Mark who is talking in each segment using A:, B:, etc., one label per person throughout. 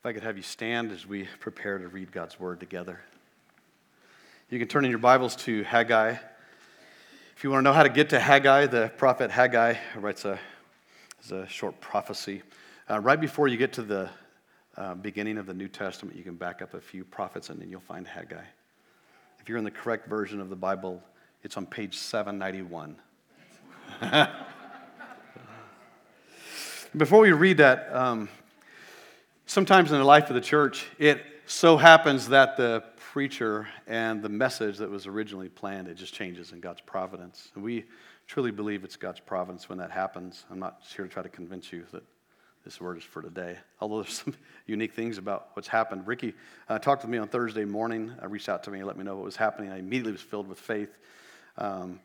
A: If I could have you stand as we prepare to read God's word together. You can turn in your Bibles to Haggai. If you want to know how to get to Haggai, the prophet Haggai writes a, a short prophecy. Uh, right before you get to the uh, beginning of the New Testament, you can back up a few prophets and then you'll find Haggai. If you're in the correct version of the Bible, it's on page 791. Before we read that, um, Sometimes in the life of the church, it so happens that the preacher and the message that was originally planned, it just changes in God's providence. And we truly believe it's God's providence when that happens. I'm not here to try to convince you that this word is for today. Although there's some unique things about what's happened. Ricky uh, talked with me on Thursday morning. I reached out to me let me know what was happening. I immediately was filled with faith. Um,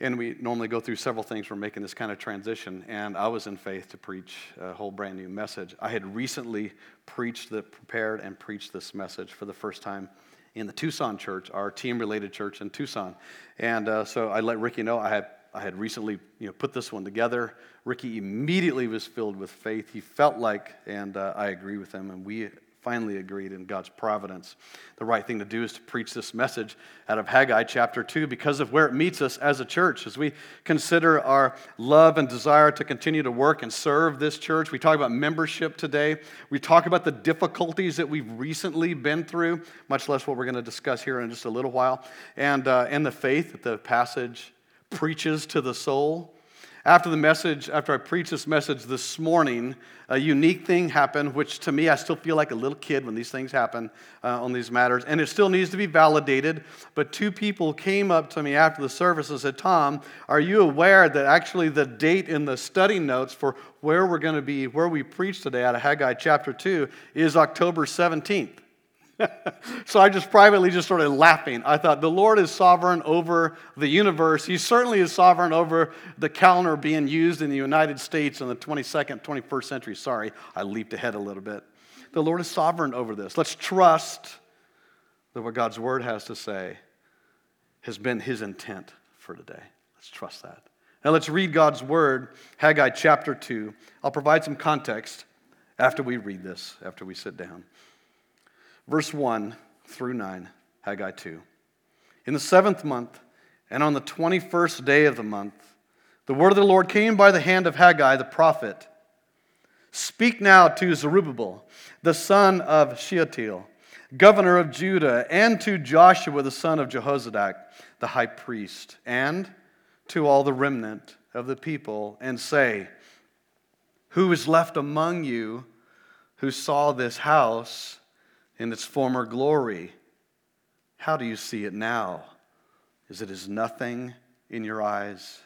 A: and we normally go through several things for making this kind of transition. And I was in faith to preach a whole brand new message. I had recently preached the prepared and preached this message for the first time in the Tucson church, our team-related church in Tucson. And uh, so I let Ricky know I had I had recently you know, put this one together. Ricky immediately was filled with faith. He felt like, and uh, I agree with him, and we finally agreed in God's providence. The right thing to do is to preach this message out of Haggai chapter 2 because of where it meets us as a church. As we consider our love and desire to continue to work and serve this church, we talk about membership today. We talk about the difficulties that we've recently been through, much less what we're going to discuss here in just a little while, and, uh, and the faith that the passage preaches to the soul. After the message, after I preached this message this morning, a unique thing happened, which to me, I still feel like a little kid when these things happen uh, on these matters, and it still needs to be validated. But two people came up to me after the service and said, Tom, are you aware that actually the date in the study notes for where we're going to be, where we preach today out of Haggai chapter 2 is October 17th? so I just privately just started laughing. I thought the Lord is sovereign over the universe. He certainly is sovereign over the calendar being used in the United States in the 22nd, 21st century. Sorry, I leaped ahead a little bit. The Lord is sovereign over this. Let's trust that what God's word has to say has been his intent for today. Let's trust that. Now let's read God's word, Haggai chapter 2. I'll provide some context after we read this, after we sit down verse 1 through 9, Haggai 2. In the seventh month, and on the 21st day of the month, the word of the Lord came by the hand of Haggai the prophet. Speak now to Zerubbabel, the son of Shealtiel, governor of Judah, and to Joshua, the son of Jehozadak, the high priest, and to all the remnant of the people, and say, Who is left among you who saw this house? In its former glory. How do you see it now? Is it as nothing in your eyes?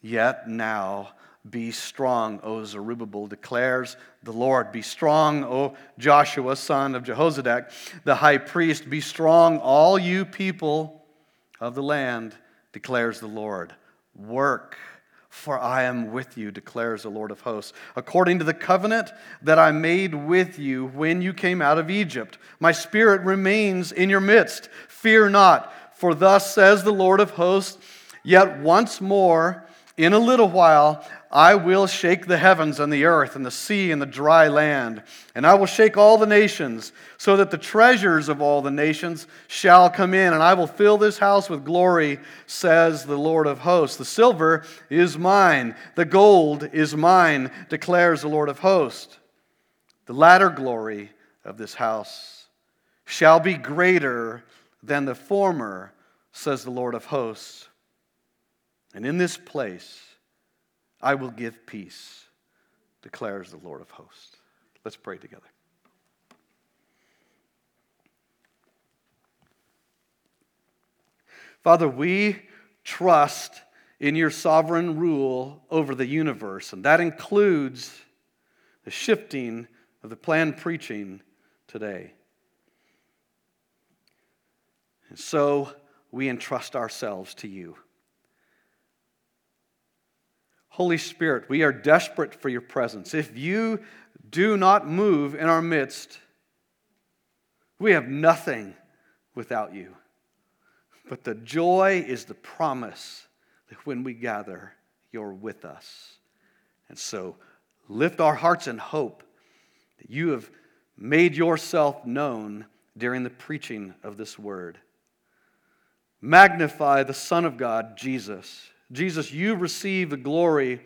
A: Yet now be strong, O Zerubbabel, declares the Lord. Be strong, O Joshua, son of Jehozadak, the high priest. Be strong, all you people of the land, declares the Lord. Work for I am with you, declares the Lord of hosts, according to the covenant that I made with you when you came out of Egypt. My spirit remains in your midst. Fear not, for thus says the Lord of hosts, yet once more, in a little while, I will shake the heavens and the earth and the sea and the dry land, and I will shake all the nations, so that the treasures of all the nations shall come in, and I will fill this house with glory, says the Lord of hosts. The silver is mine, the gold is mine, declares the Lord of hosts. The latter glory of this house shall be greater than the former, says the Lord of hosts. And in this place, I will give peace, declares the Lord of hosts. Let's pray together. Father, we trust in your sovereign rule over the universe, and that includes the shifting of the planned preaching today. And so we entrust ourselves to you. Holy Spirit, we are desperate for your presence. If you do not move in our midst, we have nothing without you. But the joy is the promise that when we gather, you're with us. And so lift our hearts in hope that you have made yourself known during the preaching of this word. Magnify the Son of God, Jesus. Jesus, you receive the glory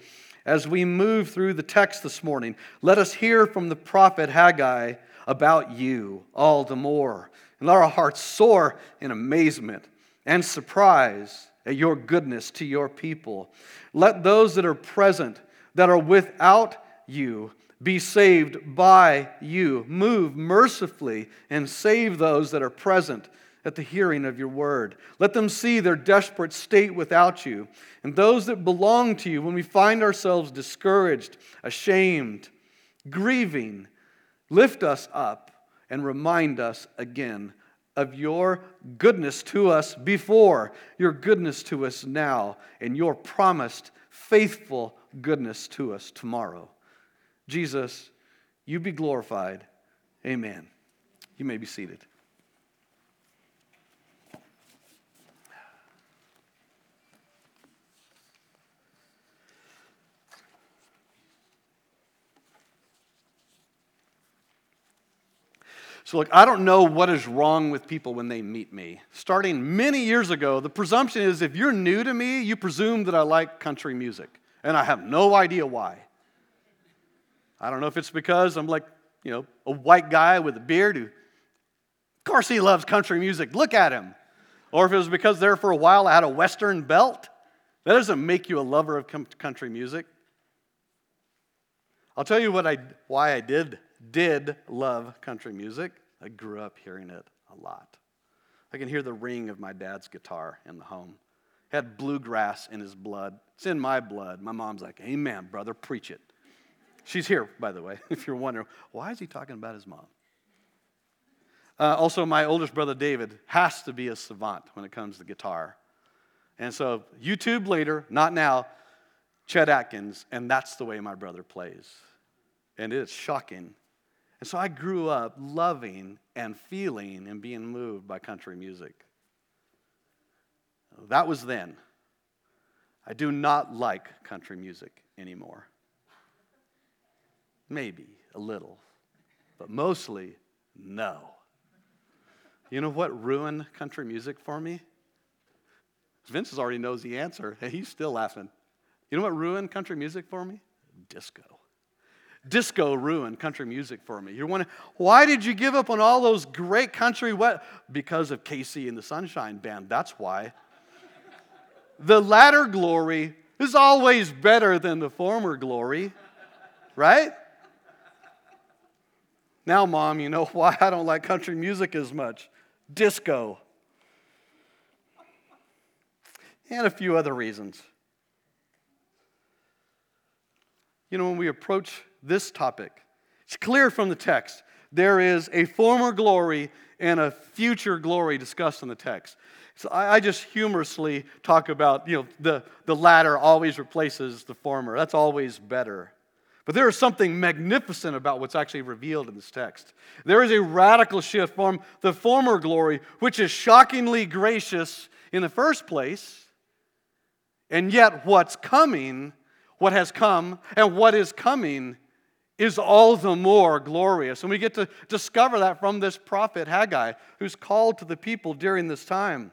A: as we move through the text this morning. Let us hear from the prophet Haggai about you all the more. And let our hearts soar in amazement and surprise at your goodness to your people. Let those that are present, that are without you, be saved by you. Move mercifully and save those that are present at the hearing of your word. Let them see their desperate state without you. And those that belong to you, when we find ourselves discouraged, ashamed, grieving, lift us up and remind us again of your goodness to us before, your goodness to us now, and your promised faithful goodness to us tomorrow. Jesus, you be glorified. Amen. You may be seated. So, look, I don't know what is wrong with people when they meet me. Starting many years ago, the presumption is if you're new to me, you presume that I like country music. And I have no idea why. I don't know if it's because I'm like, you know, a white guy with a beard who, of course, he loves country music. Look at him. Or if it was because there for a while I had a Western belt. That doesn't make you a lover of country music. I'll tell you what I, why I did, did love country music. I grew up hearing it a lot. I can hear the ring of my dad's guitar in the home. Had bluegrass in his blood. It's in my blood. My mom's like, Amen, brother, preach it. She's here, by the way, if you're wondering, why is he talking about his mom? Uh, also, my oldest brother David has to be a savant when it comes to guitar. And so, YouTube later, not now, Chet Atkins, and that's the way my brother plays. And it's shocking. And so I grew up loving and feeling and being moved by country music. That was then. I do not like country music anymore. Maybe a little, but mostly no. You know what ruined country music for me? Vince already knows the answer. He's still laughing. You know what ruined country music for me? Disco. Disco ruined country music for me. You're wondering, why did you give up on all those great country? What? Because of KC and the Sunshine Band. That's why. the latter glory is always better than the former glory, right? Now, mom, you know why I don't like country music as much disco. And a few other reasons. You know, when we approach this topic, it's clear from the text there is a former glory and a future glory discussed in the text. So I, I just humorously talk about, you know, the, the latter always replaces the former. That's always better. But there is something magnificent about what's actually revealed in this text. There is a radical shift from the former glory, which is shockingly gracious in the first place, and yet what's coming, what has come, and what is coming is all the more glorious. And we get to discover that from this prophet Haggai, who's called to the people during this time.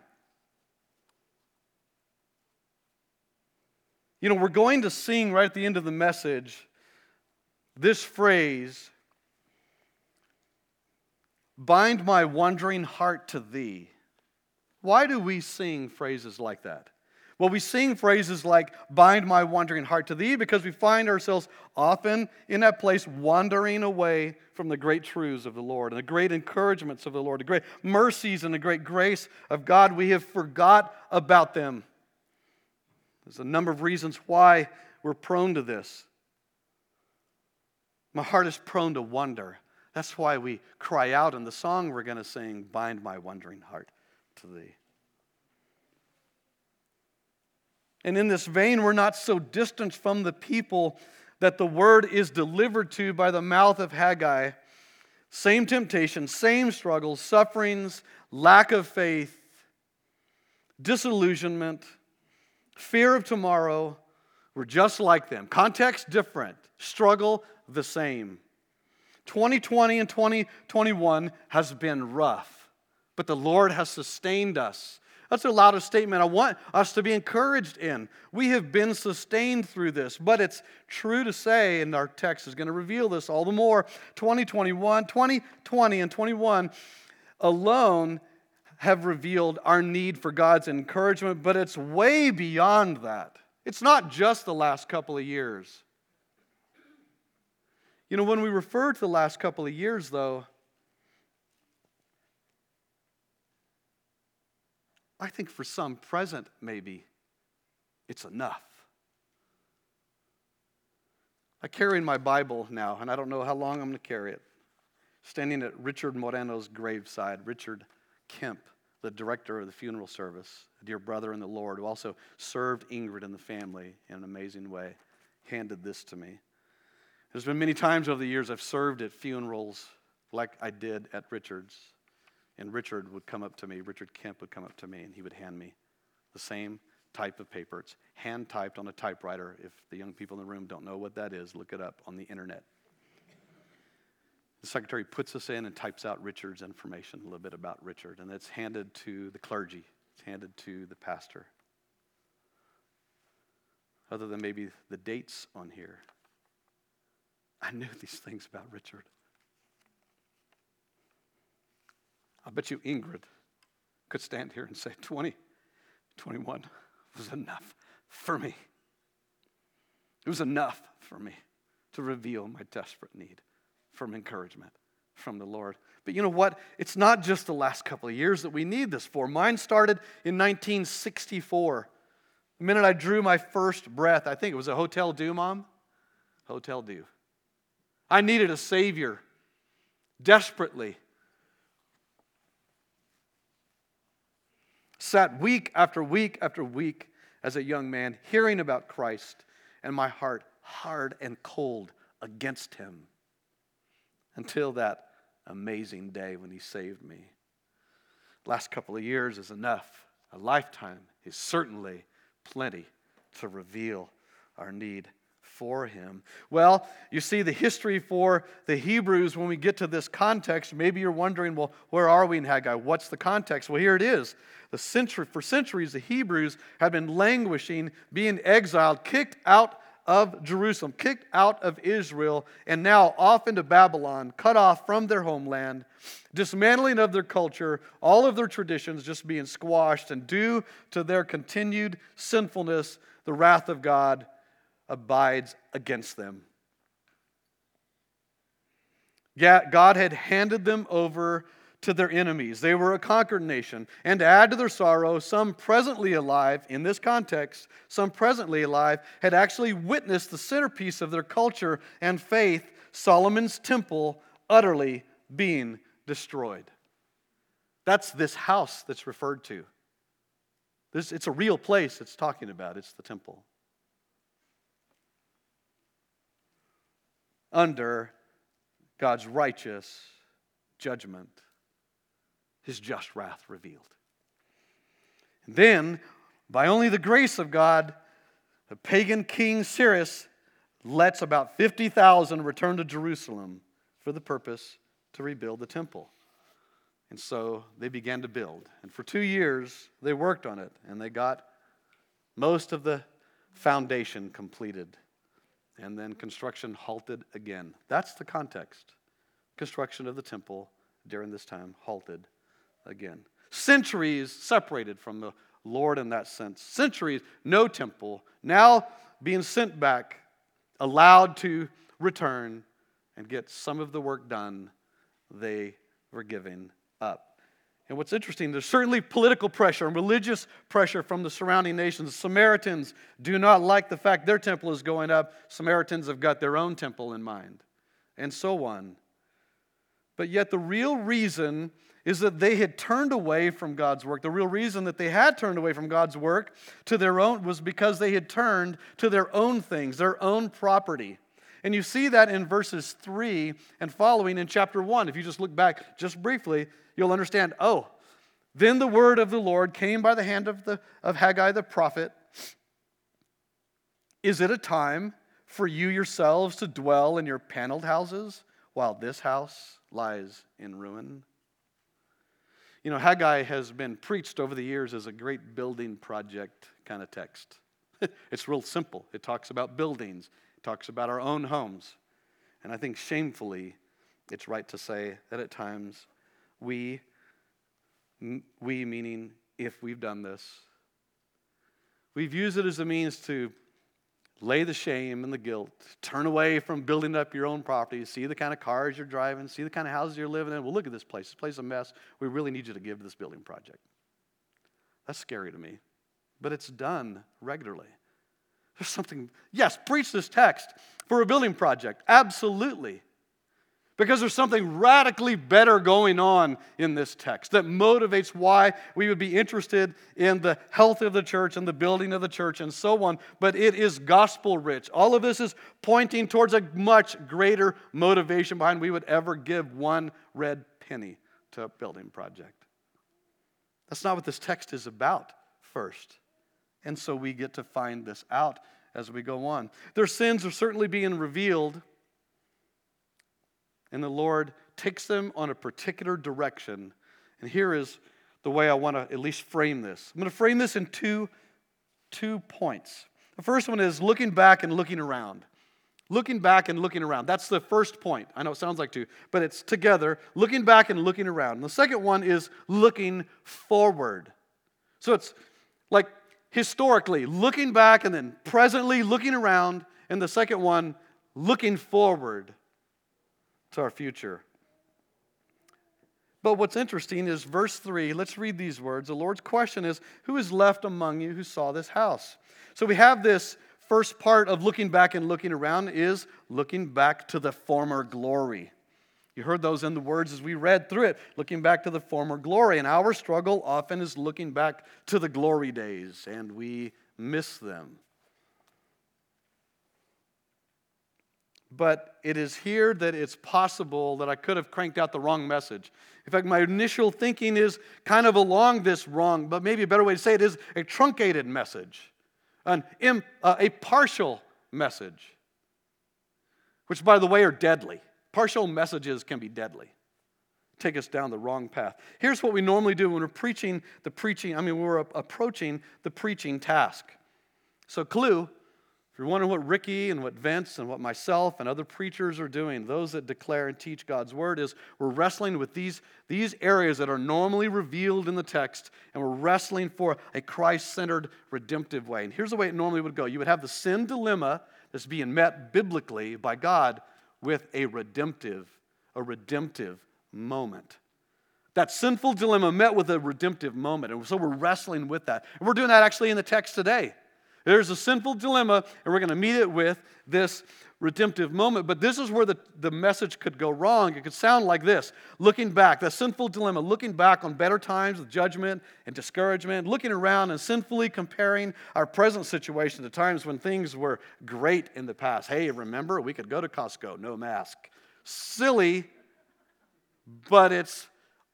A: You know, we're going to sing right at the end of the message this phrase, bind my wandering heart to thee. Why do we sing phrases like that? Well, we sing phrases like, bind my wandering heart to thee, because we find ourselves often in that place wandering away from the great truths of the Lord and the great encouragements of the Lord, the great mercies and the great grace of God. We have forgot about them. There's a number of reasons why we're prone to this. My heart is prone to wonder. That's why we cry out in the song we're going to sing, Bind my wandering heart to thee. And in this vein, we're not so distant from the people that the word is delivered to by the mouth of Haggai. Same temptation, same struggles, sufferings, lack of faith, disillusionment, fear of tomorrow. We're just like them. Context different, struggle the same. 2020 and 2021 has been rough, but the Lord has sustained us. That's the loudest statement I want us to be encouraged in. We have been sustained through this, but it's true to say, and our text is going to reveal this all the more 2021, 2020, and 21 alone have revealed our need for God's encouragement, but it's way beyond that. It's not just the last couple of years. You know, when we refer to the last couple of years, though, I think for some present, maybe, it's enough. I carry my Bible now, and I don't know how long I'm going to carry it, standing at Richard Moreno's graveside. Richard Kemp, the director of the funeral service, a dear brother in the Lord, who also served Ingrid and the family in an amazing way, handed this to me. There's been many times over the years I've served at funerals like I did at Richard's. And Richard would come up to me, Richard Kemp would come up to me, and he would hand me the same type of paper. It's hand typed on a typewriter. If the young people in the room don't know what that is, look it up on the internet. The secretary puts us in and types out Richard's information, a little bit about Richard, and it's handed to the clergy, it's handed to the pastor. Other than maybe the dates on here, I knew these things about Richard. I bet you Ingrid could stand here and say 20, 21 was enough for me. It was enough for me to reveal my desperate need from encouragement from the Lord. But you know what? It's not just the last couple of years that we need this for. Mine started in 1964. The minute I drew my first breath, I think it was a Hotel Dieu, Mom? Hotel Dieu. I needed a Savior desperately. Sat week after week after week as a young man, hearing about Christ, and my heart hard and cold against Him until that amazing day when He saved me. Last couple of years is enough. A lifetime is certainly plenty to reveal our need for him? Well, you see, the history for the Hebrews, when we get to this context, maybe you're wondering, well, where are we in Haggai? What's the context? Well, here it is. The century, for centuries, the Hebrews have been languishing, being exiled, kicked out of Jerusalem, kicked out of Israel, and now off into Babylon, cut off from their homeland, dismantling of their culture, all of their traditions just being squashed, and due to their continued sinfulness, the wrath of God abides against them. Yet God had handed them over to their enemies. They were a conquered nation. And to add to their sorrow, some presently alive, in this context, some presently alive, had actually witnessed the centerpiece of their culture and faith, Solomon's temple, utterly being destroyed. That's this house that's referred to. This, it's a real place it's talking about, it's the temple. Under God's righteous judgment, his just wrath revealed. And then, by only the grace of God, the pagan king Cyrus lets about 50,000 return to Jerusalem for the purpose to rebuild the temple. And so they began to build. And for two years, they worked on it, and they got most of the foundation completed and then construction halted again. That's the context. Construction of the temple during this time halted again. Centuries separated from the Lord in that sense. Centuries, no temple. Now being sent back, allowed to return and get some of the work done they were giving up. And what's interesting, there's certainly political pressure and religious pressure from the surrounding nations. The Samaritans do not like the fact their temple is going up. Samaritans have got their own temple in mind, and so on. But yet, the real reason is that they had turned away from God's work. The real reason that they had turned away from God's work to their own was because they had turned to their own things, their own property. And you see that in verses 3 and following in chapter 1. If you just look back just briefly, you'll understand oh, then the word of the Lord came by the hand of, the, of Haggai the prophet. Is it a time for you yourselves to dwell in your paneled houses while this house lies in ruin? You know, Haggai has been preached over the years as a great building project kind of text. it's real simple. It talks about buildings, talks about our own homes. And I think shamefully, it's right to say that at times we, we meaning if we've done this, we've used it as a means to lay the shame and the guilt, turn away from building up your own property, see the kind of cars you're driving, see the kind of houses you're living in. Well, look at this place. This place is a mess. We really need you to give this building project. That's scary to me, but it's done regularly. There's something, yes, preach this text for a building project. Absolutely. Because there's something radically better going on in this text that motivates why we would be interested in the health of the church and the building of the church and so on. But it is gospel rich. All of this is pointing towards a much greater motivation behind we would ever give one red penny to a building project. That's not what this text is about, first. And so we get to find this out as we go on. Their sins are certainly being revealed and the Lord takes them on a particular direction. And here is the way I want to at least frame this. I'm going to frame this in two, two points. The first one is looking back and looking around. Looking back and looking around. That's the first point. I know it sounds like two, but it's together. Looking back and looking around. And the second one is looking forward. So it's like historically, looking back and then presently looking around. And the second one, looking forward to our future. But what's interesting is verse 3. Let's read these words. The Lord's question is Who is left among you who saw this house? So we have this first part of looking back and looking around is looking back to the former glory. You heard those in the words as we read through it, looking back to the former glory. And our struggle often is looking back to the glory days, and we miss them. but it is here that it's possible that I could have cranked out the wrong message. In fact, my initial thinking is kind of along this wrong, but maybe a better way to say it is a truncated message, an, uh, a partial message, which, by the way, are deadly. Partial messages can be deadly, take us down the wrong path. Here's what we normally do when we're preaching the preaching, I mean, we're approaching the preaching task. So, clue if you're wondering what Ricky and what Vince and what myself and other preachers are doing, those that declare and teach God's word, is we're wrestling with these, these areas that are normally revealed in the text, and we're wrestling for a Christ centered, redemptive way. And here's the way it normally would go you would have the sin dilemma that's being met biblically by God with a redemptive, a redemptive moment. That sinful dilemma met with a redemptive moment. And so we're wrestling with that. And we're doing that actually in the text today. There's a sinful dilemma, and we're going to meet it with this redemptive moment. But this is where the, the message could go wrong. It could sound like this looking back, the sinful dilemma, looking back on better times with judgment and discouragement, looking around and sinfully comparing our present situation to times when things were great in the past. Hey, remember, we could go to Costco, no mask. Silly, but it's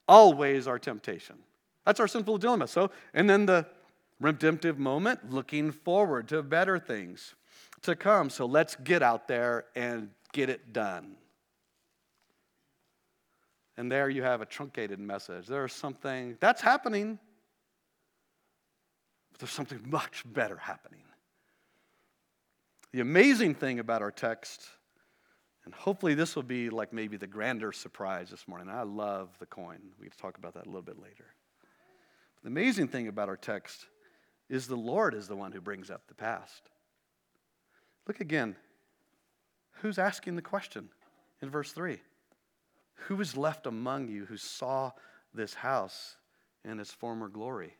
A: always our temptation. That's our sinful dilemma. So, and then the redemptive moment, looking forward to better things to come. So let's get out there and get it done. And there you have a truncated message. There's something that's happening, but there's something much better happening. The amazing thing about our text, and hopefully this will be like maybe the grander surprise this morning. I love the coin. We can talk about that a little bit later. The amazing thing about our text is the Lord is the one who brings up the past. Look again. Who's asking the question in verse 3? Who is left among you who saw this house in its former glory?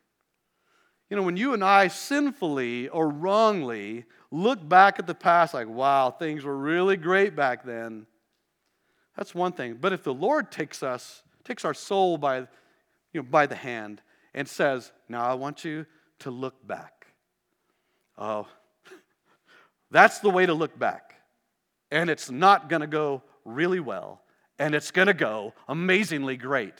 A: You know, when you and I sinfully or wrongly look back at the past, like, wow, things were really great back then, that's one thing. But if the Lord takes us, takes our soul by, you know, by the hand and says, Now I want you to look back. Oh, that's the way to look back. And it's not going to go really well, and it's going to go amazingly great.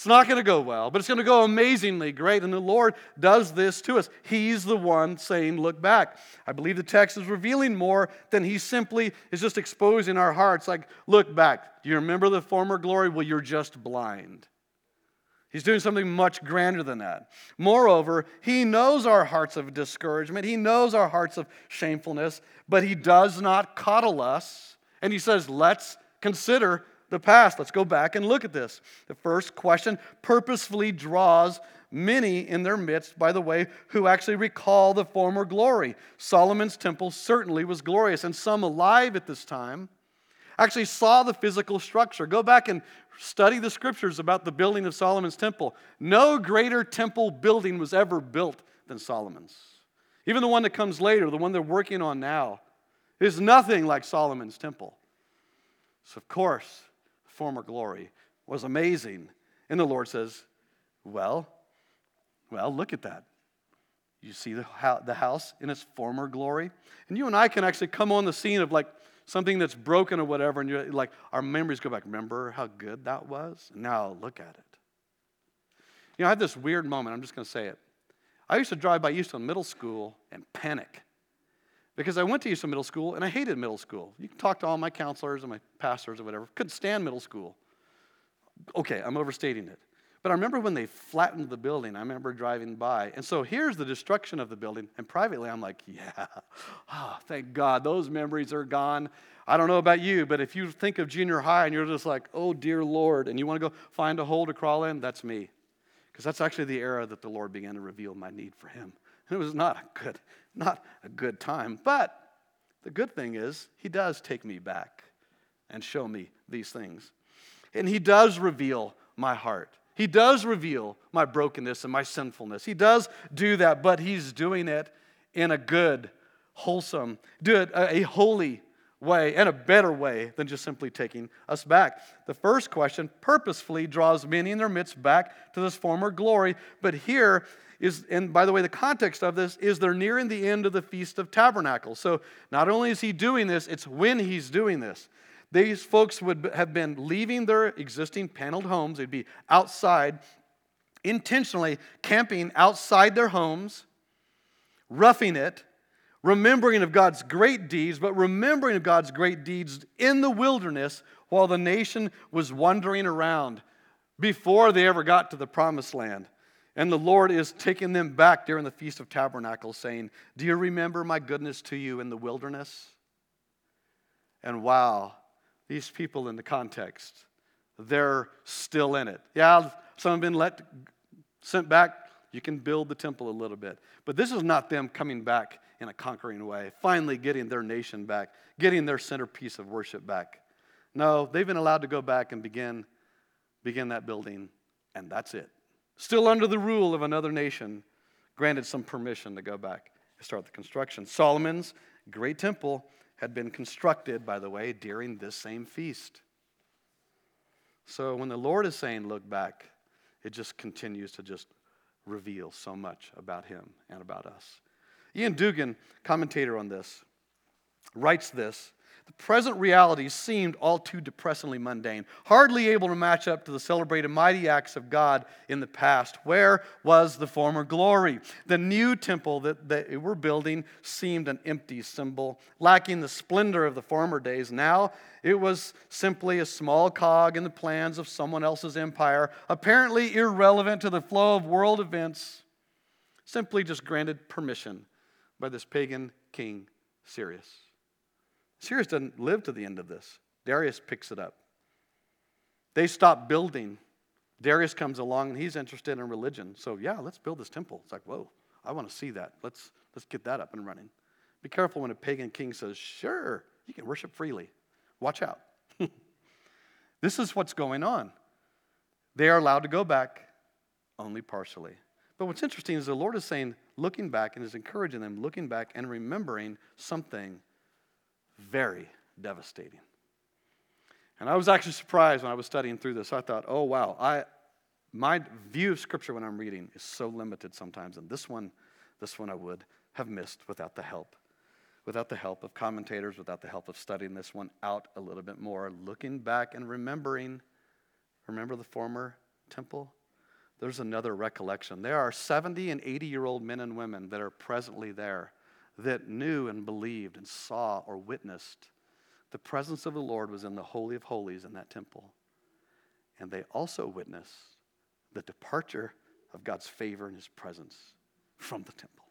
A: It's not going to go well, but it's going to go amazingly great. And the Lord does this to us. He's the one saying, Look back. I believe the text is revealing more than He simply is just exposing our hearts. Like, look back. Do you remember the former glory? Well, you're just blind. He's doing something much grander than that. Moreover, He knows our hearts of discouragement, He knows our hearts of shamefulness, but He does not coddle us. And He says, Let's consider the past. Let's go back and look at this. The first question purposefully draws many in their midst, by the way, who actually recall the former glory. Solomon's temple certainly was glorious, and some alive at this time actually saw the physical structure. Go back and study the scriptures about the building of Solomon's temple. No greater temple building was ever built than Solomon's. Even the one that comes later, the one they're working on now, is nothing like Solomon's temple. So, of course, former glory was amazing. And the Lord says, Well, well, look at that. You see the, the house in its former glory? And you and I can actually come on the scene of like something that's broken or whatever, and you're like, our memories go back. Remember how good that was? Now look at it. You know, I had this weird moment. I'm just going to say it. I used to drive by Euston Middle School and panic because I went to Euston Middle School and I hated middle school. You can talk to all my counselors and my pastors or whatever. Couldn't stand middle school. Okay, I'm overstating it. But I remember when they flattened the building, I remember driving by. And so here's the destruction of the building. And privately, I'm like, yeah, oh, thank God, those memories are gone. I don't know about you, but if you think of junior high and you're just like, oh, dear Lord, and you want to go find a hole to crawl in, that's me. Because that's actually the era that the Lord began to reveal my need for Him. And it was not a good not a good time. But the good thing is, He does take me back and show me these things. And He does reveal my heart. He does reveal my brokenness and my sinfulness. He does do that, but He's doing it in a good, wholesome, do it a holy way and a better way than just simply taking us back. The first question purposefully draws many in their midst back to this former glory, but here is, and by the way, the context of this is they're nearing the end of the Feast of Tabernacles. So not only is he doing this, it's when he's doing this. These folks would have been leaving their existing paneled homes, they'd be outside, intentionally camping outside their homes, roughing it, remembering of God's great deeds, but remembering of God's great deeds in the wilderness while the nation was wandering around before they ever got to the promised land. And the Lord is taking them back during the Feast of Tabernacles, saying, Do you remember my goodness to you in the wilderness? And wow, these people in the context, they're still in it. Yeah, some have been let, sent back. You can build the temple a little bit. But this is not them coming back in a conquering way, finally getting their nation back, getting their centerpiece of worship back. No, they've been allowed to go back and begin, begin that building, and that's it still under the rule of another nation, granted some permission to go back and start the construction. Solomon's great temple had been constructed, by the way, during this same feast. So when the Lord is saying, look back, it just continues to just reveal so much about him and about us. Iain Duguid, commentator on this, writes this the present reality seemed all too depressingly mundane, hardly able to match up to the celebrated mighty acts of God in the past. Where was the former glory? The new temple that they were building seemed an empty symbol, lacking the splendor of the former days. Now it was simply a small cog in the plans of someone else's empire, apparently irrelevant to the flow of world events, simply just granted permission by this pagan king, Cyrus. Cyrus doesn't live to the end of this. Darius picks it up. They stop building. Darius comes along and he's interested in religion. So, yeah, let's build this temple. It's like, whoa, I want to see that. Let's, let's get that up and running. Be careful when a pagan king says, sure, you can worship freely. Watch out. this is what's going on. They are allowed to go back only partially. But what's interesting is the Lord is saying, looking back, and is encouraging them, looking back and remembering something very devastating. And I was actually surprised when I was studying through this. I thought, oh, wow, I, my view of Scripture when I'm reading is so limited sometimes. And this one, this one I would have missed without the help. Without the help of commentators, without the help of studying this one out a little bit more, looking back and remembering, remember the former temple, there's another recollection. There are 70 and 80 year old men and women that are presently there that knew and believed and saw or witnessed the presence of the Lord was in the Holy of Holies in that temple. And they also witnessed the departure of God's favor and his presence from the temple.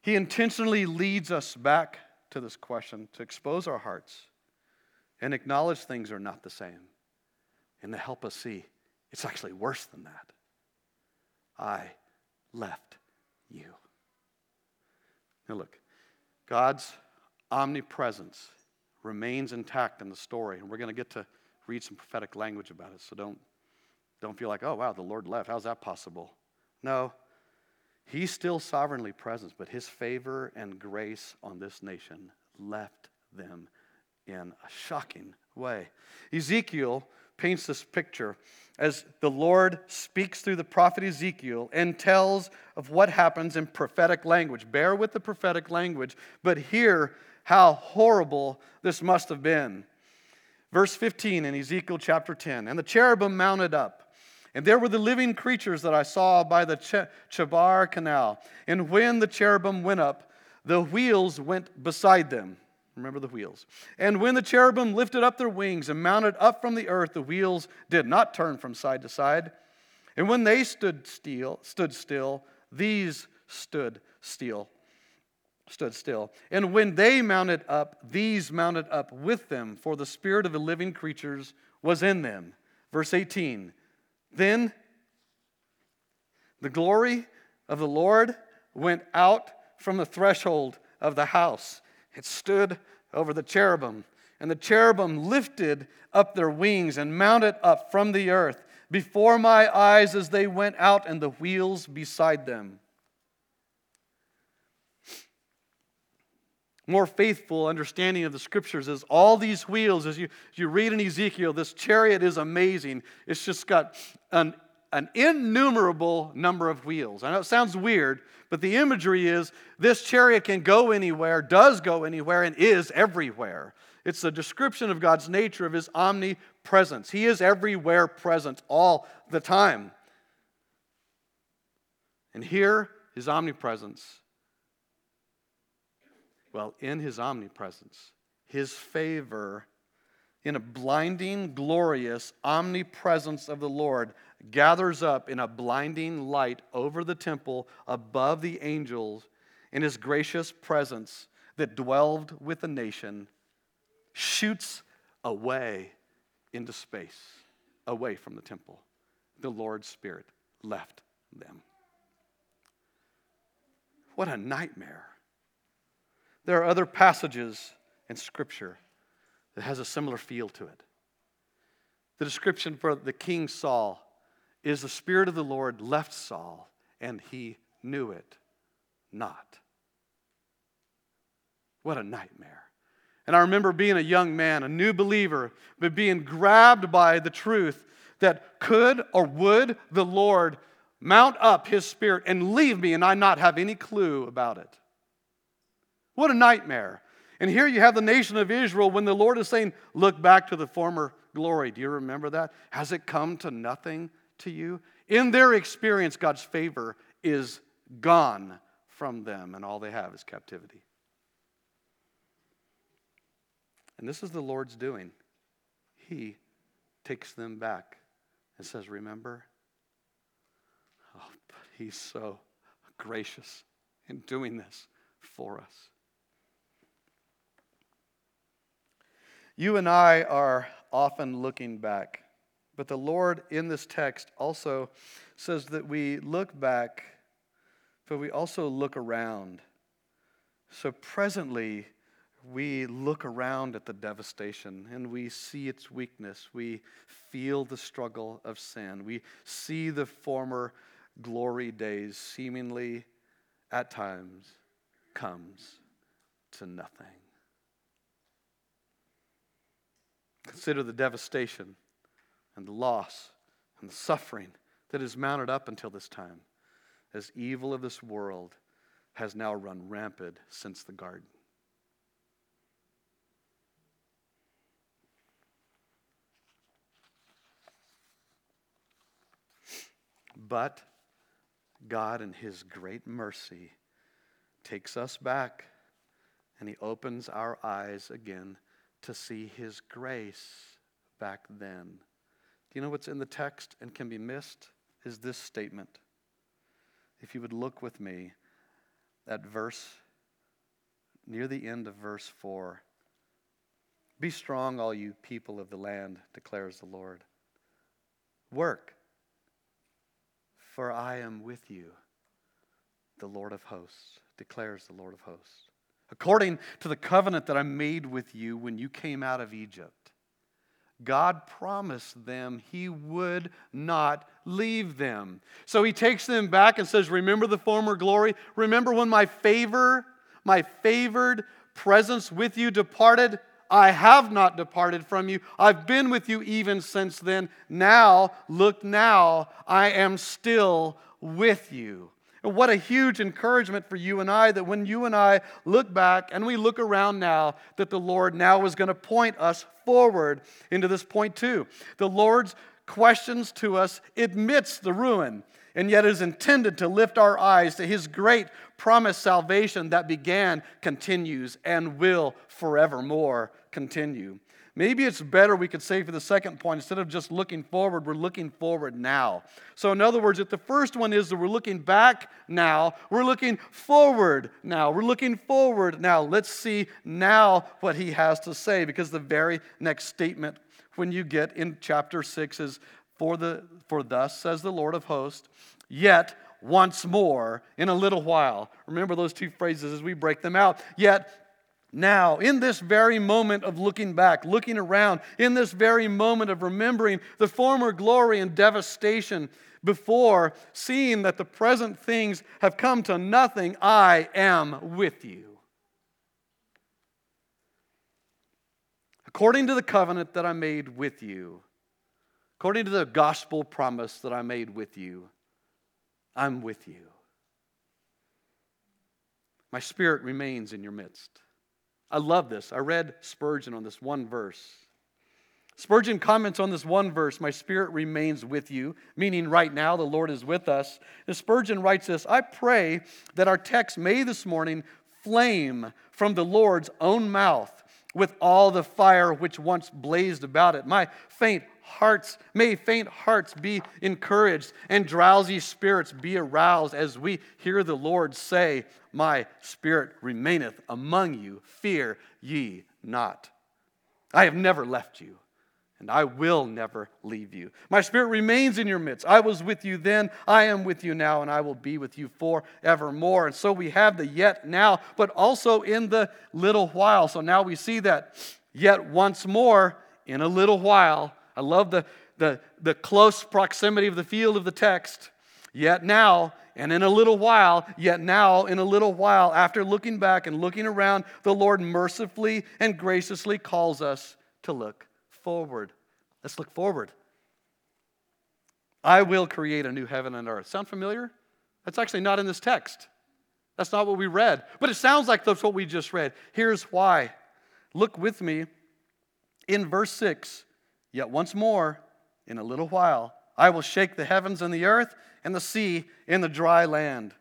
A: He intentionally leads us back to this question to expose our hearts and acknowledge things are not the same and to help us see it's actually worse than that. I left you. Now, look, God's omnipresence remains intact in the story, and we're going to get to read some prophetic language about it. So don't, don't feel like, oh, wow, the Lord left. How's that possible? No, He's still sovereignly present, but His favor and grace on this nation left them in a shocking way. Ezekiel paints this picture as the Lord speaks through the prophet Ezekiel and tells of what happens in prophetic language. Bear with the prophetic language, but hear how horrible this must have been. Verse 15 in Ezekiel chapter 10 And the cherubim mounted up, and there were the living creatures that I saw by the Ch- Chebar canal. And when the cherubim went up, the wheels went beside them. Remember the wheels. And when the cherubim lifted up their wings and mounted up from the earth, the wheels did not turn from side to side. And when they stood still, stood still, these stood still. Stood still. And when they mounted up, these mounted up with them, for the spirit of the living creatures was in them. Verse 18. Then the glory of the Lord went out from the threshold of the house it stood over the cherubim, and the cherubim lifted up their wings and mounted up from the earth before my eyes as they went out, and the wheels beside them. More faithful understanding of the scriptures is all these wheels, as you, as you read in Ezekiel, this chariot is amazing. It's just got an an innumerable number of wheels. I know it sounds weird, but the imagery is this chariot can go anywhere, does go anywhere, and is everywhere. It's a description of God's nature, of his omnipresence. He is everywhere present all the time. And here, his omnipresence. Well, in his omnipresence, his favor in a blinding, glorious omnipresence of the Lord gathers up in a blinding light over the temple above the angels in his gracious presence that dwelled with the nation, shoots away into space, away from the temple. The Lord's Spirit left them. What a nightmare. There are other passages in Scripture that has a similar feel to it. The description for the king Saul is the Spirit of the Lord left Saul, and he knew it not. What a nightmare. And I remember being a young man, a new believer, but being grabbed by the truth that could or would the Lord mount up his spirit and leave me and I not have any clue about it. What a nightmare. And here you have the nation of Israel when the Lord is saying, Look back to the former glory. Do you remember that? Has it come to nothing to you? In their experience, God's favor is gone from them, and all they have is captivity. And this is the Lord's doing. He takes them back and says, Remember? Oh, but He's so gracious in doing this for us. You and I are often looking back, but the Lord in this text also says that we look back, but we also look around. So presently, we look around at the devastation and we see its weakness. We feel the struggle of sin. We see the former glory days seemingly at times comes to nothing. Consider the devastation and the loss and the suffering that has mounted up until this time, as evil of this world has now run rampant since the garden. But God, in His great mercy, takes us back and He opens our eyes again to see His grace back then. Do you know what's in the text and can be missed? Is this statement. If you would look with me at verse, near the end of verse 4. Be strong, all you people of the land, declares the Lord. Work, for I am with you, the Lord of hosts, declares the Lord of hosts. According to the covenant that I made with you when you came out of Egypt, God promised them he would not leave them. So he takes them back and says, Remember the former glory? Remember when my favor, my favored presence with you departed? I have not departed from you. I've been with you even since then. Now, look now, I am still with you. And what a huge encouragement for you and I that when you and I look back and we look around now, that the Lord now is going to point us forward into this point too. The Lord's questions to us admits the ruin and yet is intended to lift our eyes to his great promised salvation that began, continues, and will forevermore continue. Maybe it's better, we could say for the second point, instead of just looking forward, we're looking forward now. So, in other words, if the first one is that we're looking back now, we're looking forward now. We're looking forward now. Let's see now what he has to say, because the very next statement when you get in chapter 6 is, For, the, for thus says the Lord of hosts, yet once more in a little while. Remember those two phrases as we break them out. Yet now, in this very moment of looking back, looking around, in this very moment of remembering the former glory and devastation before, seeing that the present things have come to nothing, I am with you. According to the covenant that I made with you, according to the gospel promise that I made with you, I'm with you. My spirit remains in your midst. I love this. I read Spurgeon on this one verse. Spurgeon comments on this one verse, My spirit remains with you, meaning right now the Lord is with us. And Spurgeon writes this I pray that our text may this morning flame from the Lord's own mouth with all the fire which once blazed about it. My faint hearts, may faint hearts be encouraged and drowsy spirits be aroused as we hear the Lord say, My spirit remaineth among you, fear ye not. I have never left you and I will never leave you. My spirit remains in your midst. I was with you then, I am with you now, and I will be with you forevermore. And so we have the yet now, but also in the little while. So now we see that yet once more in a little while. I love the, the, the close proximity of the field of the text. Yet now, and in a little while, yet now, in a little while, after looking back and looking around, the Lord mercifully and graciously calls us to look forward. Let's look forward. I will create a new heaven and earth. Sound familiar? That's actually not in this text. That's not what we read. But it sounds like that's what we just read. Here's why. Look with me in verse 6. Yet once more, in a little while, I will shake the heavens and the earth and the sea in the dry land.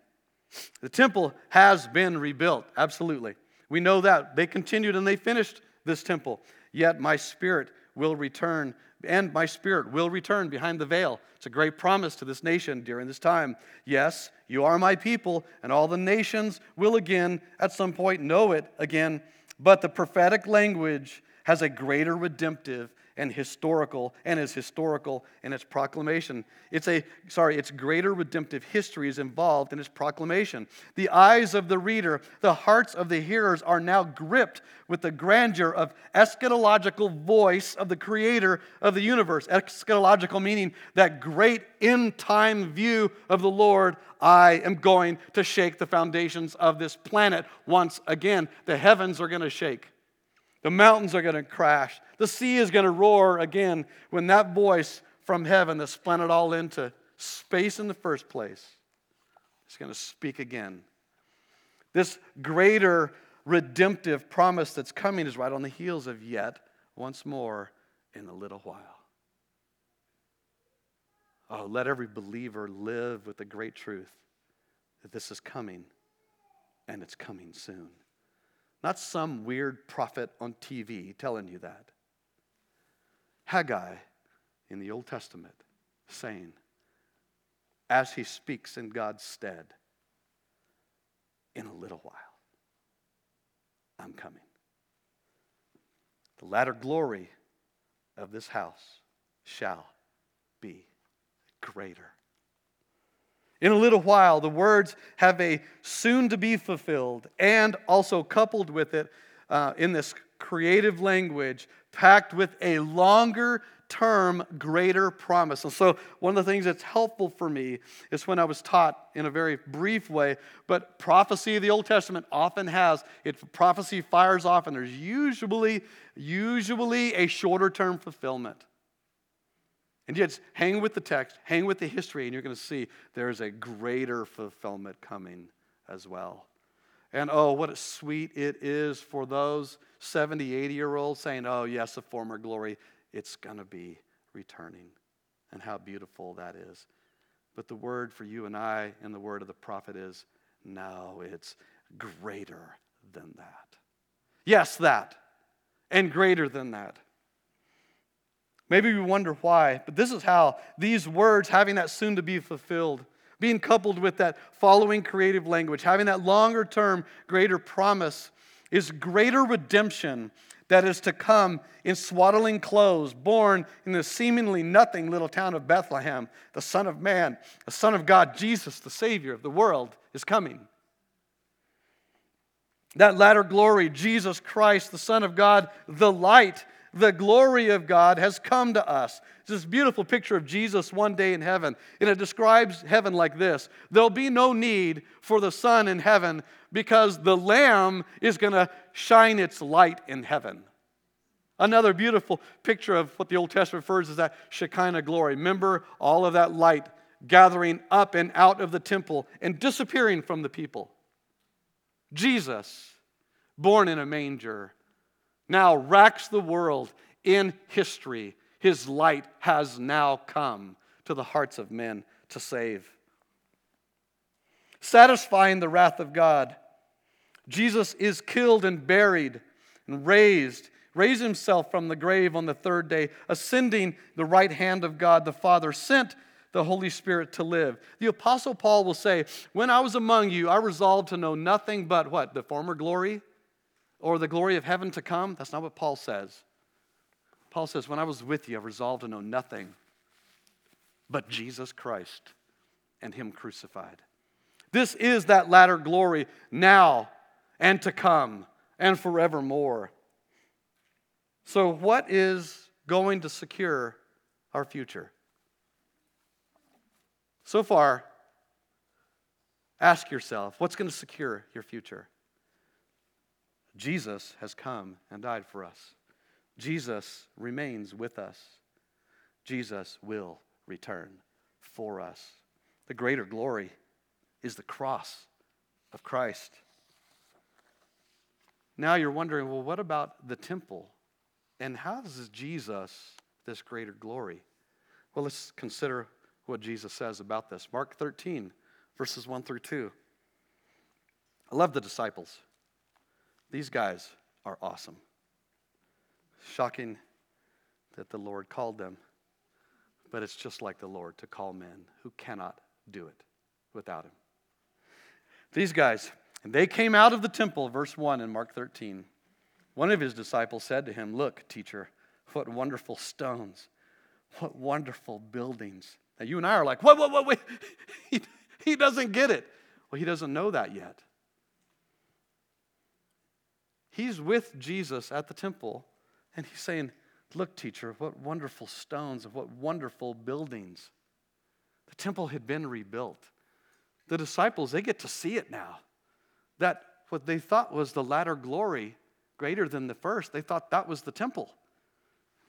A: The temple has been rebuilt, absolutely. We know that. They continued and they finished this temple. Yet my spirit will return, and my spirit will return behind the veil. It's a great promise to this nation during this time. Yes, you are my people, and all the nations will again, at some point, know it again. But the prophetic language has a greater redemptive and historical and is historical in its proclamation. It's a sorry, its greater redemptive history is involved in its proclamation. The eyes of the reader, the hearts of the hearers are now gripped with the grandeur of eschatological voice of the creator of the universe. Eschatological meaning that great end time view of the Lord. I am going to shake the foundations of this planet once again. The heavens are going to shake. The mountains are going to crash. The sea is going to roar again when that voice from heaven that spun it all into space in the first place is going to speak again. This greater redemptive promise that's coming is right on the heels of yet once more in a little while. Oh, let every believer live with the great truth that this is coming and it's coming soon. Not some weird prophet on TV telling you that. Haggai in the Old Testament saying, as he speaks in God's stead, in a little while, I'm coming. The latter glory of this house shall be greater. In a little while, the words have a soon to be fulfilled, and also coupled with it uh, in this creative language, packed with a longer term greater promise. And so, one of the things that's helpful for me is when I was taught in a very brief way, but prophecy of the Old Testament often has, it prophecy fires off, and there's usually, usually a shorter term fulfillment. And yet, hang with the text, hang with the history, and you're going to see there's a greater fulfillment coming as well. And oh, what a sweet it is for those 70, 80 year olds saying, oh, yes, a former glory, it's going to be returning. And how beautiful that is. But the word for you and I and the word of the prophet is, no, it's greater than that. Yes, that. And greater than that. Maybe we wonder why, but this is how these words, having that soon to be fulfilled, being coupled with that following creative language, having that longer term, greater promise, is greater redemption that is to come in swaddling clothes, born in the seemingly nothing little town of Bethlehem. The Son of Man, the Son of God, Jesus, the Savior of the world, is coming. That latter glory, Jesus Christ, the Son of God, the light, the glory of God has come to us. It's this beautiful picture of Jesus one day in heaven. And it describes heaven like this There'll be no need for the sun in heaven because the Lamb is going to shine its light in heaven. Another beautiful picture of what the Old Testament refers as that Shekinah glory. Remember all of that light gathering up and out of the temple and disappearing from the people. Jesus, born in a manger, now racks the world in history. His light has now come to the hearts of men to save. Satisfying the wrath of God, Jesus is killed and buried and raised, raised himself from the grave on the third day, ascending the right hand of God the Father, sent the Holy Spirit to live. The Apostle Paul will say, When I was among you, I resolved to know nothing but what? The former glory or the glory of heaven to come. That's not what Paul says. Paul says, When I was with you, I resolved to know nothing but Jesus Christ and Him crucified. This is that latter glory now and to come and forevermore. So, what is going to secure our future? So far, ask yourself what's going to secure your future? Jesus has come and died for us. Jesus remains with us. Jesus will return for us. The greater glory is the cross of Christ. Now you're wondering, well, what about the temple? And how does Jesus this greater glory? Well, let's consider what Jesus says about this. Mark 13, verses 1 through 2. I love the disciples. These guys are awesome. Shocking that the Lord called them, but it's just like the Lord to call men who cannot do it without Him. These guys, and they came out of the temple, verse 1 in Mark 13. One of his disciples said to him, Look, teacher, what wonderful stones, what wonderful buildings. Now, you and I are like, What, what, what, wait. he, he doesn't get it. Well, he doesn't know that yet. He's with Jesus at the temple, and he's saying, Look, teacher, what wonderful stones and what wonderful buildings. The temple had been rebuilt. The disciples, they get to see it now. That what they thought was the latter glory, greater than the first, they thought that was the temple.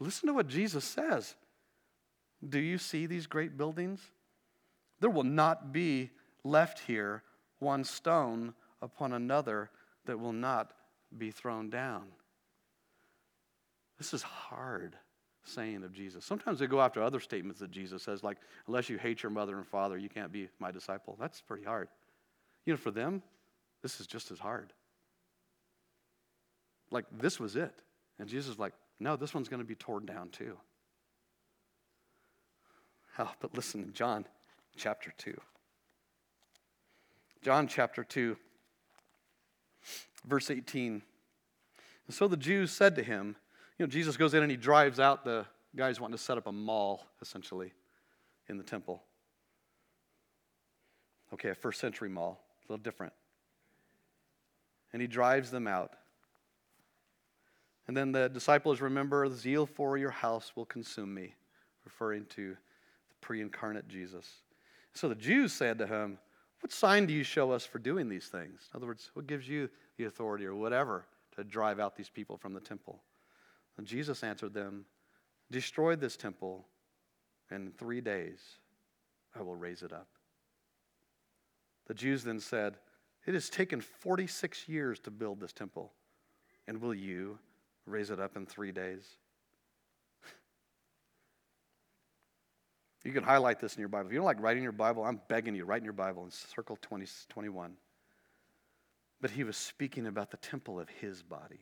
A: Listen to what Jesus says. Do you see these great buildings? There will not be left here one stone upon another that will not be thrown down. This is hard saying of Jesus. Sometimes they go after other statements that Jesus says, like, unless you hate your mother and father, you can't be my disciple. That's pretty hard. You know, for them, this is just as hard. Like, this was it. And Jesus is like, no, this one's going to be torn down too. Oh, but listen John chapter 2. John chapter 2, verse 18. And so the Jews said to him, you know, Jesus goes in and he drives out the guys wanting to set up a mall, essentially, in the temple. Okay, a first century mall, a little different. And he drives them out. And then the disciples remember, the zeal for your house will consume me, referring to the pre incarnate Jesus. So the Jews said to him, What sign do you show us for doing these things? In other words, what gives you the authority or whatever to drive out these people from the temple? And Jesus answered them, Destroy this temple, and in three days I will raise it up. The Jews then said, It has taken 46 years to build this temple, and will you raise it up in three days? You can highlight this in your Bible. If you don't like writing your Bible, I'm begging you, write in your Bible in circle 20, 21. But he was speaking about the temple of his body.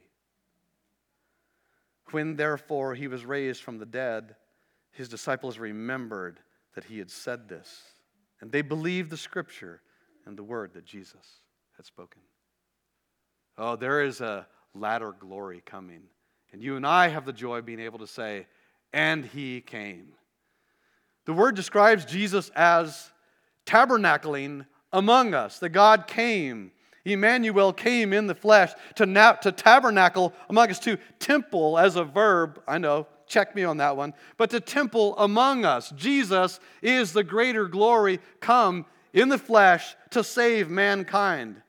A: When therefore he was raised from the dead, his disciples remembered that he had said this, and they believed the scripture and the word that Jesus had spoken. Oh, there is a latter glory coming. And you and I have the joy of being able to say, and he came. The word describes Jesus as tabernacling among us, that God came. Emmanuel came in the flesh to, na- to tabernacle among us, to temple as a verb. I know, check me on that one. But to temple among us. Jesus is the greater glory come in the flesh to save mankind.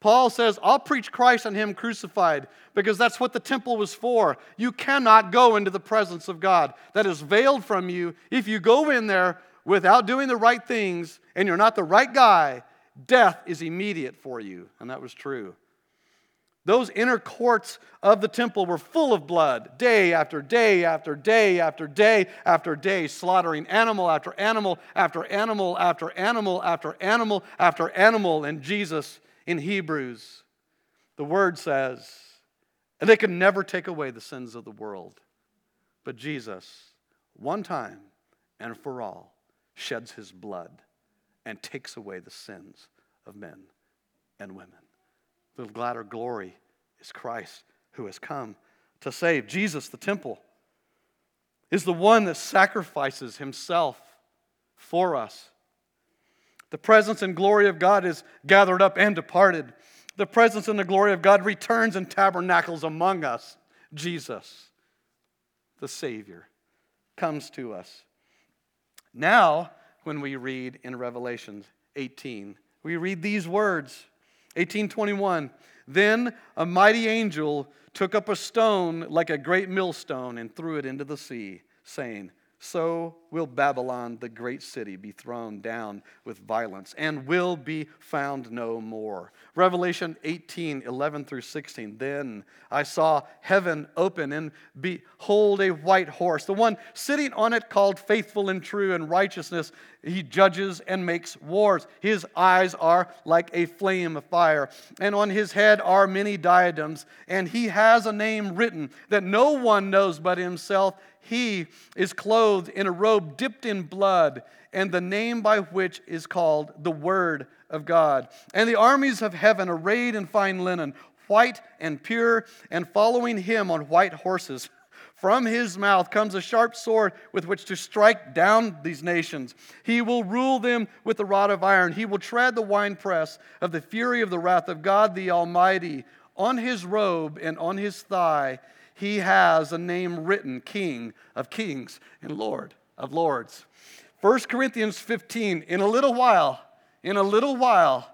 A: Paul says, I'll preach Christ and Him crucified because that's what the temple was for. You cannot go into the presence of God. That is veiled from you. If you go in there without doing the right things and you're not the right guy, death is immediate for you. And that was true. Those inner courts of the temple were full of blood, day after day after day after day after day, slaughtering animal after animal after animal after animal after animal after animal. And Jesus in Hebrews, the word says, and they could never take away the sins of the world. But Jesus, one time and for all, sheds his blood and takes away the sins of men and women. The latter glory is Christ who has come to save. Jesus, the temple, is the one that sacrifices himself for us. The presence and glory of God is gathered up and departed. The presence and the glory of God returns and tabernacles among us. Jesus, the Savior, comes to us. Now, when we read in Revelation 18, we read these words 1821 Then a mighty angel took up a stone like a great millstone and threw it into the sea, saying, so will Babylon, the great city, be thrown down with violence and will be found no more. Revelation 18, 11 through 16. Then I saw heaven open, and behold, a white horse. The one sitting on it called faithful and true and righteousness. He judges and makes wars. His eyes are like a flame of fire, and on his head are many diadems, and he has a name written that no one knows but himself. He is clothed in a robe dipped in blood, and the name by which is called the Word of God. And the armies of heaven, arrayed in fine linen, white and pure, and following him on white horses. From his mouth comes a sharp sword with which to strike down these nations. He will rule them with a rod of iron. He will tread the winepress of the fury of the wrath of God the Almighty. On his robe and on his thigh, he has a name written King of Kings and Lord of Lords. 1 Corinthians 15, in a little while, in a little while,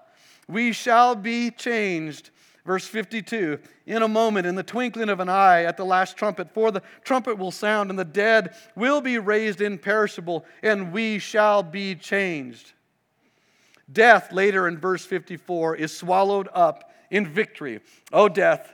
A: we shall be changed. Verse 52 In a moment, in the twinkling of an eye, at the last trumpet, for the trumpet will sound, and the dead will be raised imperishable, and we shall be changed. Death, later in verse 54, is swallowed up in victory. O death,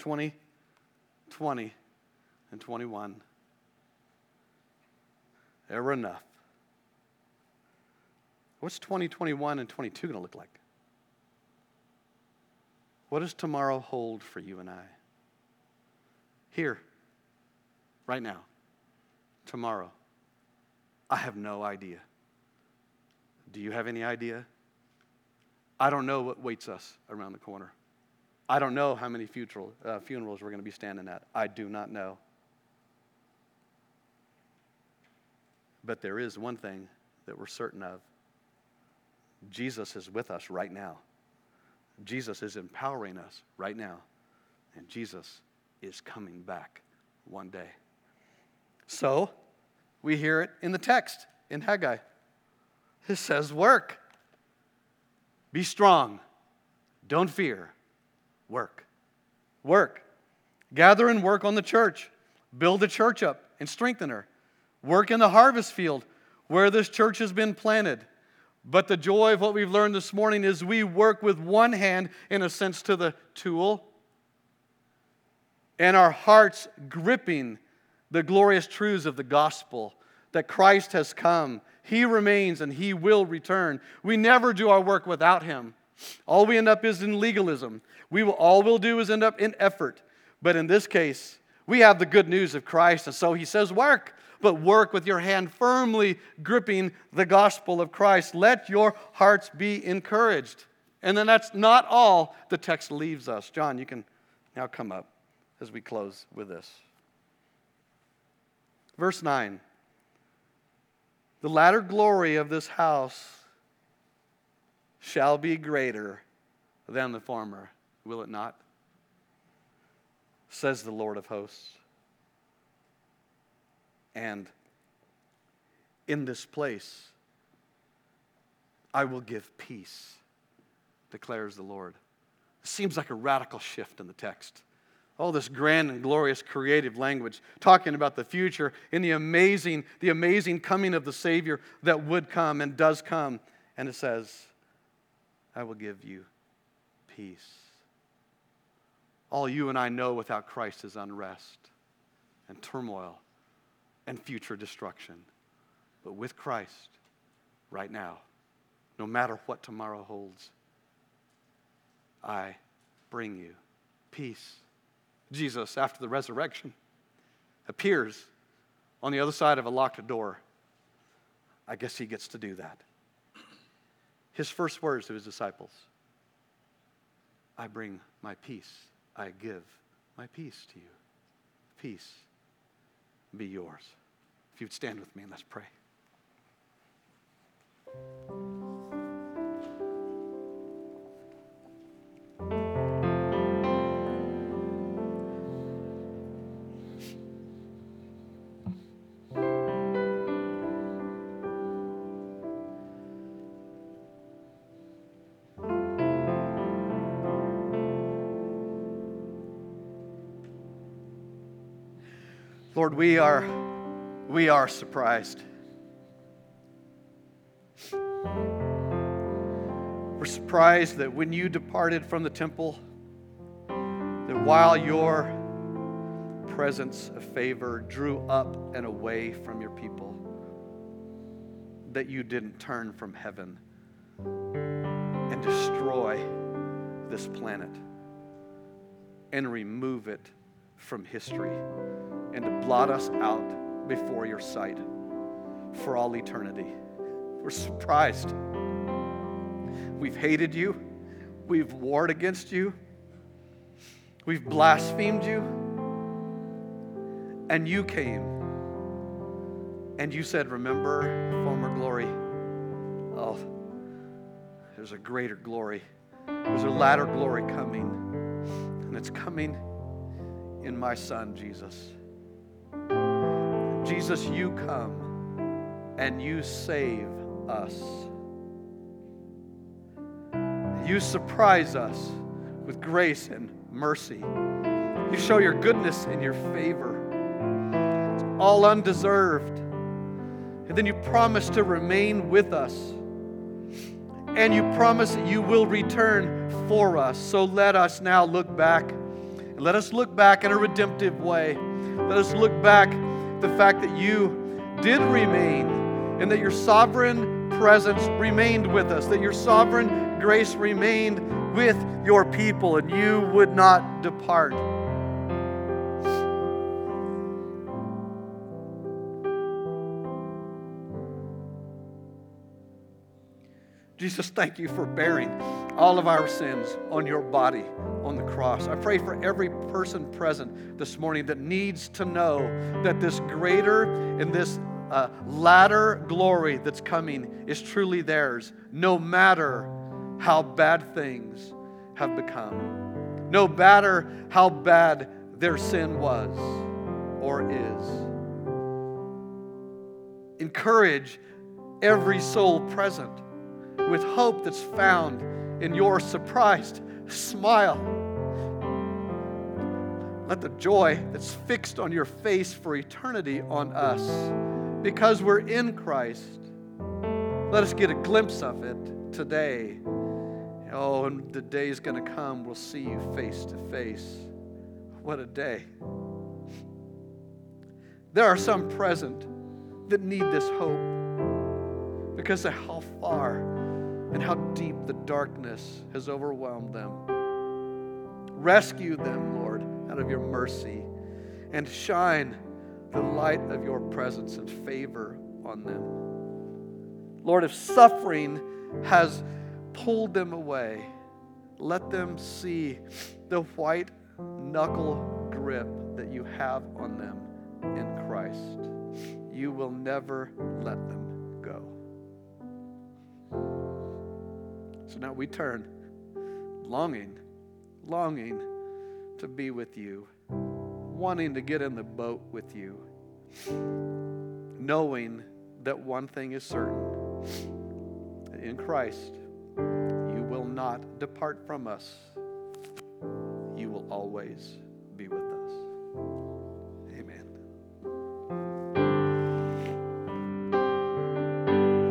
A: 20, 20, and 21. Ever enough. What's 2021 and 22 going to look like? What does tomorrow hold for you and I? Here, right now, tomorrow. I have no idea. Do you have any idea? I don't know what waits us around the corner. I don't know how many uh, funerals we're going to be standing at. I do not know. But there is one thing that we're certain of Jesus is with us right now. Jesus is empowering us right now. And Jesus is coming back one day. So, we hear it in the text in Haggai. It says, Work. Be strong. Don't fear. Work. Work. Gather and work on the church. Build the church up and strengthen her. Work in the harvest field where this church has been planted. But the joy of what we've learned this morning is we work with one hand, in a sense, to the tool, and our hearts gripping the glorious truths of the gospel that Christ has come. He remains and He will return. We never do our work without Him. All we end up is in legalism. We will, all we'll do is end up in effort. But in this case, we have the good news of Christ. And so He says, Work, but work with your hand firmly gripping the gospel of Christ. Let your hearts be encouraged. And then that's not all the text leaves us. John, you can now come up as we close with this. Verse 9 The latter glory of this house shall be greater than the former, will it not? Says the Lord of hosts. And in this place, I will give peace, declares the Lord. It seems like a radical shift in the text all this grand and glorious creative language talking about the future and the amazing the amazing coming of the savior that would come and does come and it says i will give you peace all you and i know without christ is unrest and turmoil and future destruction but with christ right now no matter what tomorrow holds i bring you peace Jesus, after the resurrection, appears on the other side of a locked door. I guess he gets to do that. His first words to his disciples I bring my peace, I give my peace to you. Peace be yours. If you'd stand with me and let's pray. Lord, we are, we are surprised. We're surprised that when you departed from the temple, that while your presence of favor drew up and away from your people, that you didn't turn from heaven and destroy this planet and remove it from history and to blot us out before your sight for all eternity. We're surprised. We've hated you. We've warred against you. We've blasphemed you. And you came and you said, Remember former glory. Oh, there's a greater glory. There's a latter glory coming. And it's coming in my Son, Jesus. Jesus, you come and you save us. You surprise us with grace and mercy. You show your goodness and your favor. It's all undeserved. And then you promise to remain with us. And you promise that you will return for us. So let us now look back. And let us look back in a redemptive way. Let us look back the fact that you did remain and that your sovereign presence remained with us, that your sovereign grace remained with your people, and you would not depart. Jesus, thank you for bearing all of our sins on your body on the cross. I pray for every person present this morning that needs to know that this greater and this uh, latter glory that's coming is truly theirs, no matter how bad things have become, no matter how bad their sin was or is. Encourage every soul present with hope that's found in your surprised smile. Let the joy that's fixed on your face for eternity on us because we're in Christ. Let us get a glimpse of it today. Oh, and the day is going to come, we'll see you face to face. What a day. There are some present that need this hope because of how far and how deep the darkness has overwhelmed them. Rescue them, Lord, out of your mercy and shine the light of your presence and favor on them. Lord, if suffering has pulled them away, let them see the white knuckle grip that you have on them in Christ. You will never let them So now we turn, longing, longing to be with you, wanting to get in the boat with you, knowing that one thing is certain in Christ, you will not depart from us, you will always be with us.